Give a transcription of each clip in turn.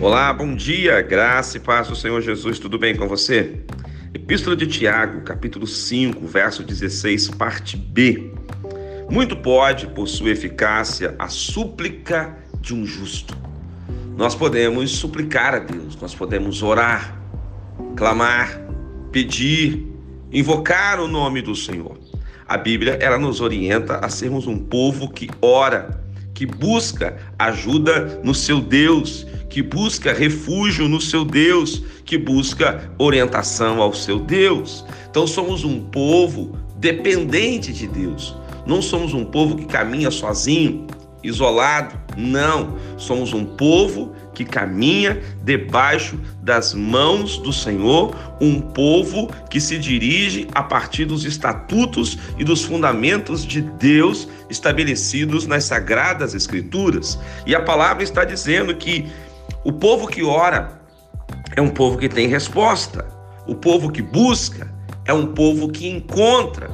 Olá, bom dia, graça e paz do Senhor Jesus, tudo bem com você? Epístola de Tiago, capítulo 5, verso 16, parte B. Muito pode, por sua eficácia, a súplica de um justo. Nós podemos suplicar a Deus, nós podemos orar, clamar, pedir, invocar o nome do Senhor. A Bíblia, ela nos orienta a sermos um povo que ora, que busca ajuda no seu Deus, que busca refúgio no seu Deus, que busca orientação ao seu Deus. Então somos um povo dependente de Deus. Não somos um povo que caminha sozinho, isolado. Não, somos um povo que caminha debaixo das mãos do Senhor, um povo que se dirige a partir dos estatutos e dos fundamentos de Deus estabelecidos nas sagradas escrituras. E a palavra está dizendo que o povo que ora é um povo que tem resposta. O povo que busca é um povo que encontra.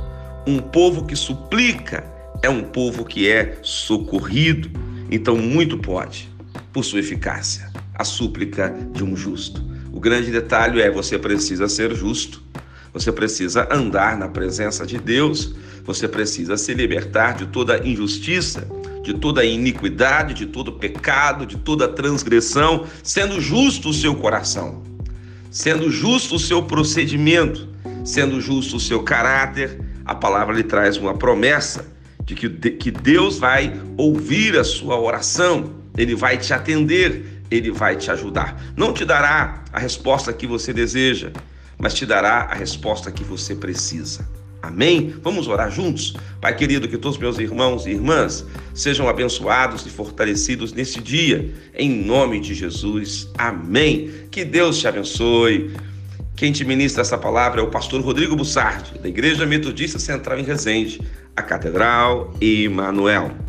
Um povo que suplica é um povo que é socorrido. Então, muito pode, por sua eficácia, a súplica de um justo. O grande detalhe é: você precisa ser justo, você precisa andar na presença de Deus, você precisa se libertar de toda injustiça, de toda iniquidade, de todo pecado, de toda transgressão, sendo justo o seu coração, sendo justo o seu procedimento, sendo justo o seu caráter. A palavra lhe traz uma promessa de que, de, que Deus vai ouvir a sua oração, ele vai te atender, ele vai te ajudar. Não te dará a resposta que você deseja, mas te dará a resposta que você precisa. Amém? Vamos orar juntos? Pai querido, que todos meus irmãos e irmãs sejam abençoados e fortalecidos nesse dia, em nome de Jesus. Amém. Que Deus te abençoe. Quem te ministra essa palavra é o pastor Rodrigo Bussardi, da Igreja Metodista Central em Resende, a Catedral Emanuel.